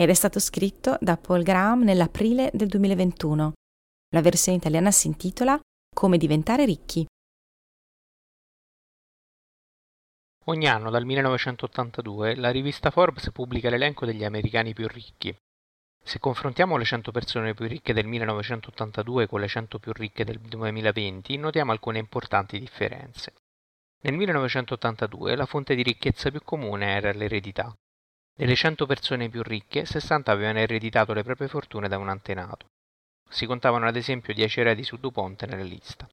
ed è stato scritto da Paul Graham nell'aprile del 2021. La versione italiana si intitola Come diventare ricchi. Ogni anno dal 1982 la rivista Forbes pubblica l'elenco degli americani più ricchi. Se confrontiamo le 100 persone più ricche del 1982 con le 100 più ricche del 2020, notiamo alcune importanti differenze. Nel 1982 la fonte di ricchezza più comune era l'eredità. Delle 100 persone più ricche, 60 avevano ereditato le proprie fortune da un antenato. Si contavano ad esempio 10 eredi su Dupont nella lista.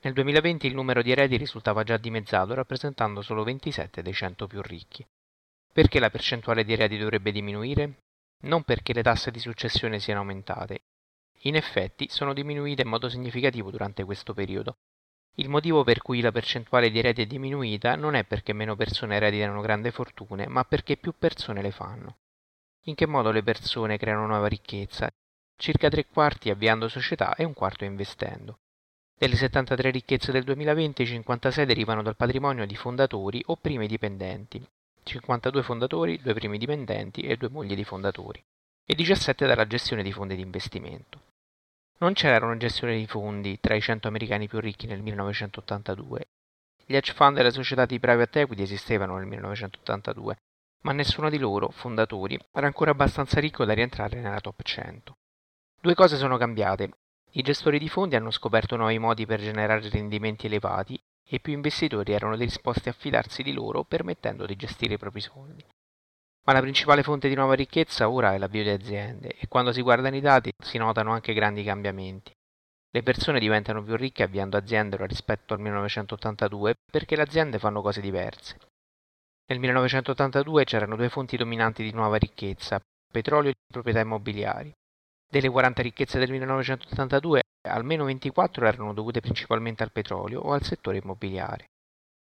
Nel 2020 il numero di eredi risultava già dimezzato, rappresentando solo 27 dei 100 più ricchi. Perché la percentuale di eredi dovrebbe diminuire? Non perché le tasse di successione siano aumentate. In effetti sono diminuite in modo significativo durante questo periodo, il motivo per cui la percentuale di eredi è diminuita non è perché meno persone ereditano grandi fortune, ma perché più persone le fanno. In che modo le persone creano nuova ricchezza? Circa tre quarti avviando società e un quarto investendo. Delle 73 ricchezze del 2020, 56 derivano dal patrimonio di fondatori o primi dipendenti, 52 fondatori, 2 primi dipendenti e 2 mogli di fondatori, e 17 dalla gestione di fondi di investimento. Non c'era una gestione di fondi tra i 100 americani più ricchi nel 1982. Gli hedge fund e le società di private equity esistevano nel 1982, ma nessuno di loro, fondatori, era ancora abbastanza ricco da rientrare nella top 100. Due cose sono cambiate. I gestori di fondi hanno scoperto nuovi modi per generare rendimenti elevati e più investitori erano disposti a fidarsi di loro permettendo di gestire i propri soldi. Ma la principale fonte di nuova ricchezza ora è l'avvio di aziende e quando si guardano i dati si notano anche grandi cambiamenti. Le persone diventano più ricche avviando aziende rispetto al 1982 perché le aziende fanno cose diverse. Nel 1982 c'erano due fonti dominanti di nuova ricchezza, petrolio e proprietà immobiliari. Delle 40 ricchezze del 1982, almeno 24 erano dovute principalmente al petrolio o al settore immobiliare.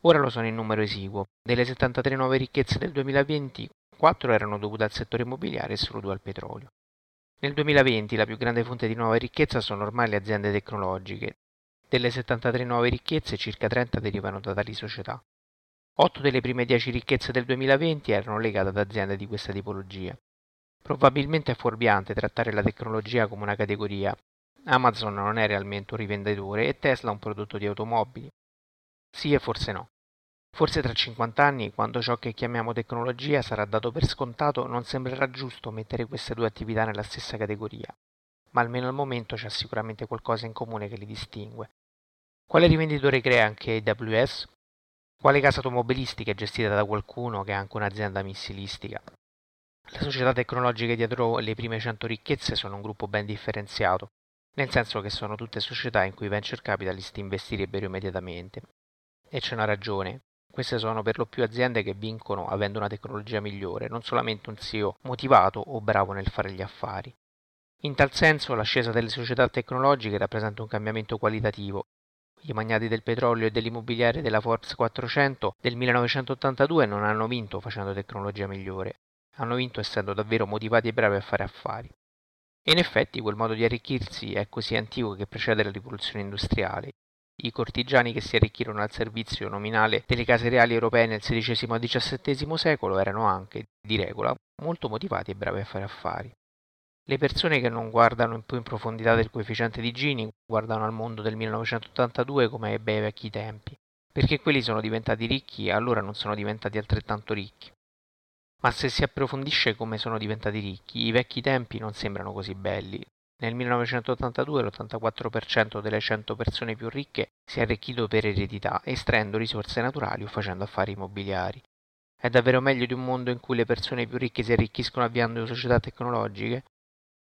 Ora lo sono in numero esiguo. Delle 73 nuove ricchezze del 2020, 4 erano dovute al settore immobiliare e solo 2 al petrolio. Nel 2020 la più grande fonte di nuova ricchezza sono ormai le aziende tecnologiche. Delle 73 nuove ricchezze, circa 30 derivano da tali società. 8 delle prime 10 ricchezze del 2020 erano legate ad aziende di questa tipologia. Probabilmente è fuorviante trattare la tecnologia come una categoria. Amazon non è realmente un rivenditore e Tesla un prodotto di automobili. Sì e forse no. Forse tra 50 anni, quando ciò che chiamiamo tecnologia sarà dato per scontato, non sembrerà giusto mettere queste due attività nella stessa categoria, ma almeno al momento c'è sicuramente qualcosa in comune che li distingue. Quale rivenditore crea anche AWS? Quale casa automobilistica è gestita da qualcuno che ha anche un'azienda missilistica? Le società tecnologiche dietro le prime 100 ricchezze sono un gruppo ben differenziato, nel senso che sono tutte società in cui i venture capitalist investirebbero immediatamente. E c'è una ragione, queste sono per lo più aziende che vincono avendo una tecnologia migliore, non solamente un CEO motivato o bravo nel fare gli affari. In tal senso l'ascesa delle società tecnologiche rappresenta un cambiamento qualitativo. I magnati del petrolio e dell'immobiliare della Forbes 400 del 1982 non hanno vinto facendo tecnologia migliore, hanno vinto essendo davvero motivati e bravi a fare affari. E in effetti quel modo di arricchirsi è così antico che precede la rivoluzione industriale. I cortigiani che si arricchirono al servizio nominale delle case reali europee nel XVI e XVII secolo erano anche, di regola, molto motivati e bravi a fare affari. Le persone che non guardano più in profondità del coefficiente di Gini guardano al mondo del 1982 come ai bei vecchi tempi, perché quelli sono diventati ricchi e allora non sono diventati altrettanto ricchi. Ma se si approfondisce come sono diventati ricchi, i vecchi tempi non sembrano così belli, nel 1982 l'84% delle 100 persone più ricche si è arricchito per eredità, estraendo risorse naturali o facendo affari immobiliari. È davvero meglio di un mondo in cui le persone più ricche si arricchiscono avviando società tecnologiche?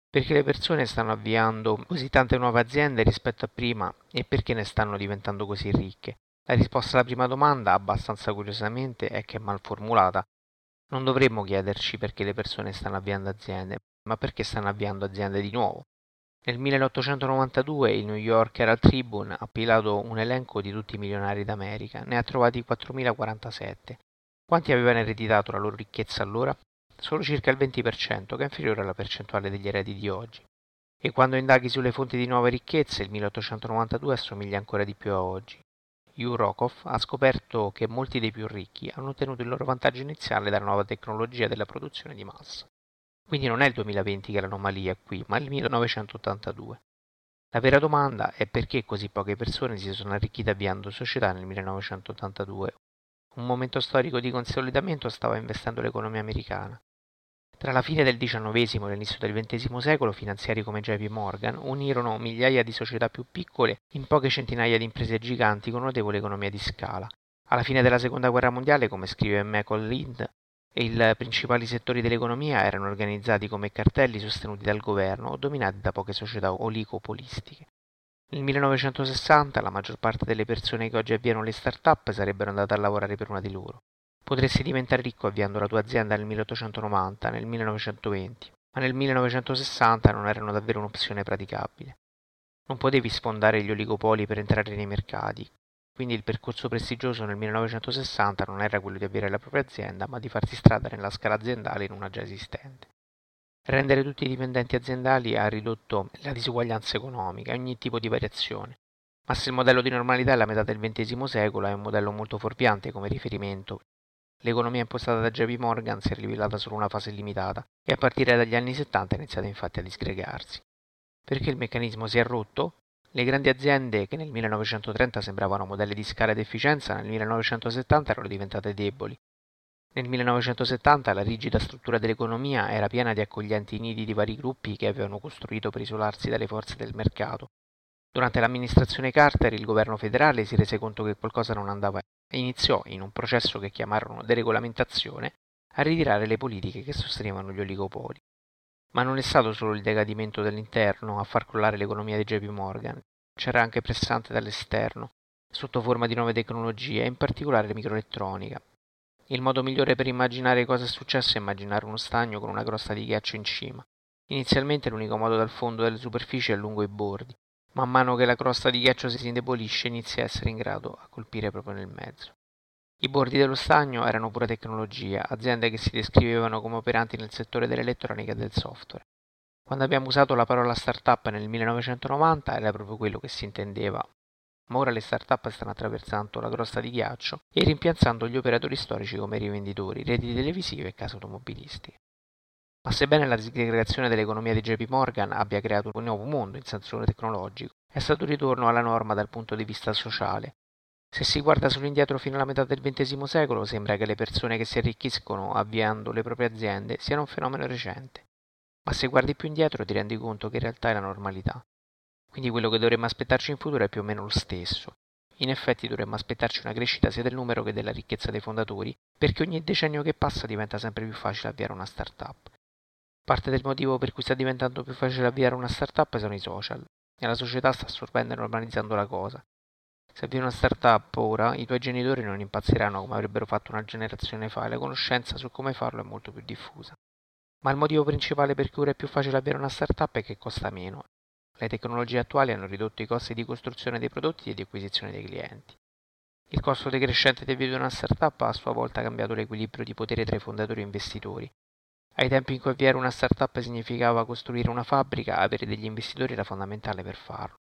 Perché le persone stanno avviando così tante nuove aziende rispetto a prima e perché ne stanno diventando così ricche? La risposta alla prima domanda, abbastanza curiosamente, è che è mal formulata. Non dovremmo chiederci perché le persone stanno avviando aziende, ma perché stanno avviando aziende di nuovo. Nel 1892 il New York Herald Tribune ha appilato un elenco di tutti i milionari d'America, ne ha trovati 4.047. Quanti avevano ereditato la loro ricchezza allora? Solo circa il 20%, che è inferiore alla percentuale degli eredi di oggi. E quando indaghi sulle fonti di nuove ricchezze, il 1892 assomiglia ancora di più a oggi. Rockoff ha scoperto che molti dei più ricchi hanno ottenuto il loro vantaggio iniziale dalla nuova tecnologia della produzione di massa. Quindi non è il 2020 che è l'anomalia qui, ma il 1982. La vera domanda è perché così poche persone si sono arricchite avviando società nel 1982. Un momento storico di consolidamento stava investendo l'economia americana. Tra la fine del XIX e l'inizio del XX secolo, finanziari come JP Morgan unirono migliaia di società più piccole in poche centinaia di imprese giganti con notevole economia di scala. Alla fine della Seconda Guerra Mondiale, come scrive Michael Lind, i principali settori dell'economia erano organizzati come cartelli sostenuti dal governo o dominati da poche società oligopolistiche. Nel 1960 la maggior parte delle persone che oggi avviano le start-up sarebbero andate a lavorare per una di loro. Potresti diventare ricco avviando la tua azienda nel 1890, nel 1920, ma nel 1960 non erano davvero un'opzione praticabile. Non potevi sfondare gli oligopoli per entrare nei mercati, quindi il percorso prestigioso nel 1960 non era quello di avere la propria azienda, ma di farsi strada nella scala aziendale in una già esistente. Rendere tutti i dipendenti aziendali ha ridotto la disuguaglianza economica e ogni tipo di variazione. Ma se il modello di normalità è la metà del XX secolo, è un modello molto fuorviante come riferimento. L'economia impostata da JP Morgan si è rivelata solo una fase limitata e a partire dagli anni 70 ha iniziato infatti a disgregarsi. Perché il meccanismo si è rotto? Le grandi aziende che nel 1930 sembravano modelli di scala ed efficienza nel 1970 erano diventate deboli. Nel 1970 la rigida struttura dell'economia era piena di accoglienti nidi di vari gruppi che avevano costruito per isolarsi dalle forze del mercato. Durante l'amministrazione Carter il governo federale si rese conto che qualcosa non andava e iniziò, in un processo che chiamarono deregolamentazione, a ritirare le politiche che sostenevano gli oligopoli. Ma non è stato solo il decadimento dell'interno a far crollare l'economia di JP Morgan, c'era anche pressante dall'esterno, sotto forma di nuove tecnologie, in particolare microelettronica. Il modo migliore per immaginare cosa è successo è immaginare uno stagno con una crosta di ghiaccio in cima. Inizialmente l'unico modo dal fondo delle superfici è lungo i bordi. Man mano che la crosta di ghiaccio si indebolisce inizia a essere in grado a colpire proprio nel mezzo. I bordi dello stagno erano pura tecnologia, aziende che si descrivevano come operanti nel settore dell'elettronica e del software. Quando abbiamo usato la parola startup nel 1990 era proprio quello che si intendeva, ma ora le startup stanno attraversando la crosta di ghiaccio e rimpiazzando gli operatori storici come rivenditori, reti televisive e case automobilistiche. Ma sebbene la disgregazione dell'economia di JP Morgan abbia creato un nuovo mondo in senso tecnologico, è stato un ritorno alla norma dal punto di vista sociale, se si guarda solo indietro fino alla metà del XX secolo, sembra che le persone che si arricchiscono avviando le proprie aziende siano un fenomeno recente. Ma se guardi più indietro ti rendi conto che in realtà è la normalità. Quindi quello che dovremmo aspettarci in futuro è più o meno lo stesso. In effetti dovremmo aspettarci una crescita sia del numero che della ricchezza dei fondatori, perché ogni decennio che passa diventa sempre più facile avviare una startup. Parte del motivo per cui sta diventando più facile avviare una startup sono i social, e la società sta assorbendo e normalizzando la cosa. Se avvii una startup ora, i tuoi genitori non impazziranno come avrebbero fatto una generazione fa e la conoscenza su come farlo è molto più diffusa. Ma il motivo principale per cui ora è più facile avere una startup è che costa meno. Le tecnologie attuali hanno ridotto i costi di costruzione dei prodotti e di acquisizione dei clienti. Il costo decrescente di avvio di una startup ha a sua volta cambiato l'equilibrio di potere tra i fondatori e investitori. Ai tempi in cui avviare una startup significava costruire una fabbrica, avere degli investitori era fondamentale per farlo.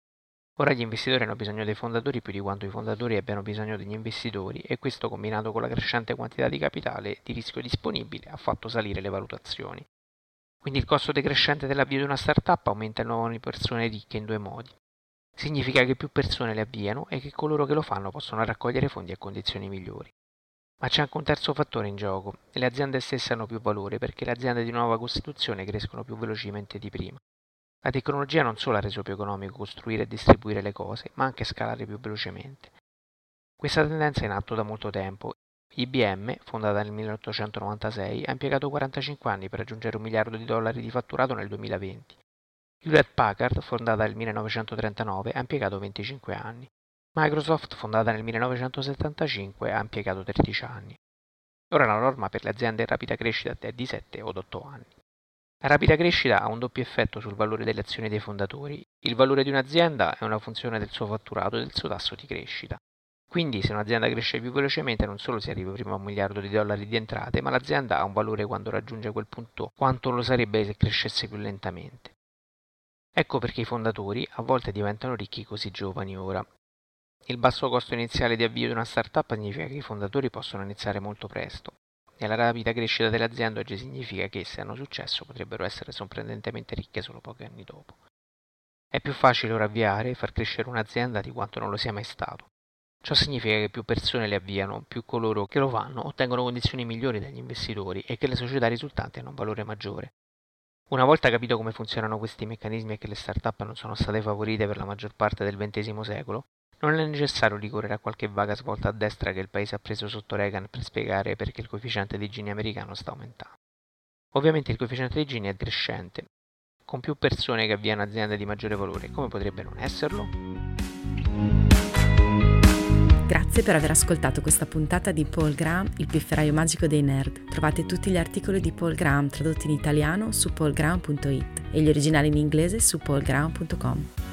Ora gli investitori hanno bisogno dei fondatori più di quanto i fondatori abbiano bisogno degli investitori e questo combinato con la crescente quantità di capitale di rischio disponibile ha fatto salire le valutazioni. Quindi il costo decrescente dell'avvio di una startup aumenta il numero di persone ricche in due modi. Significa che più persone le avviano e che coloro che lo fanno possono raccogliere fondi a condizioni migliori. Ma c'è anche un terzo fattore in gioco. Le aziende stesse hanno più valore perché le aziende di nuova costituzione crescono più velocemente di prima. La tecnologia non solo ha reso più economico costruire e distribuire le cose, ma anche scalare più velocemente. Questa tendenza è in atto da molto tempo. IBM, fondata nel 1896, ha impiegato 45 anni per raggiungere un miliardo di dollari di fatturato nel 2020. Hewlett Packard, fondata nel 1939, ha impiegato 25 anni. Microsoft, fondata nel 1975, ha impiegato 13 anni. Ora la norma per le aziende in rapida crescita è di 7 o 8 anni. La rapida crescita ha un doppio effetto sul valore delle azioni dei fondatori. Il valore di un'azienda è una funzione del suo fatturato e del suo tasso di crescita. Quindi se un'azienda cresce più velocemente non solo si arriva prima a un miliardo di dollari di entrate, ma l'azienda ha un valore quando raggiunge quel punto quanto lo sarebbe se crescesse più lentamente. Ecco perché i fondatori a volte diventano ricchi così giovani ora. Il basso costo iniziale di avvio di una startup significa che i fondatori possono iniziare molto presto e la rapida crescita delle aziende oggi significa che se hanno successo potrebbero essere sorprendentemente ricche solo pochi anni dopo. È più facile ora avviare e far crescere un'azienda di quanto non lo sia mai stato. Ciò significa che più persone le avviano, più coloro che lo fanno ottengono condizioni migliori dagli investitori e che le società risultanti hanno un valore maggiore. Una volta capito come funzionano questi meccanismi e che le start-up non sono state favorite per la maggior parte del XX secolo, non è necessario ricorrere a qualche vaga svolta a destra che il paese ha preso sotto Reagan per spiegare perché il coefficiente di Gini americano sta aumentando. Ovviamente il coefficiente di Gini è crescente. Con più persone che avviano aziende di maggiore valore, come potrebbe non esserlo? Grazie per aver ascoltato questa puntata di Paul Graham, il pifferaio magico dei nerd. Trovate tutti gli articoli di Paul Graham tradotti in italiano su paulgraham.it e gli originali in inglese su paulgraham.com.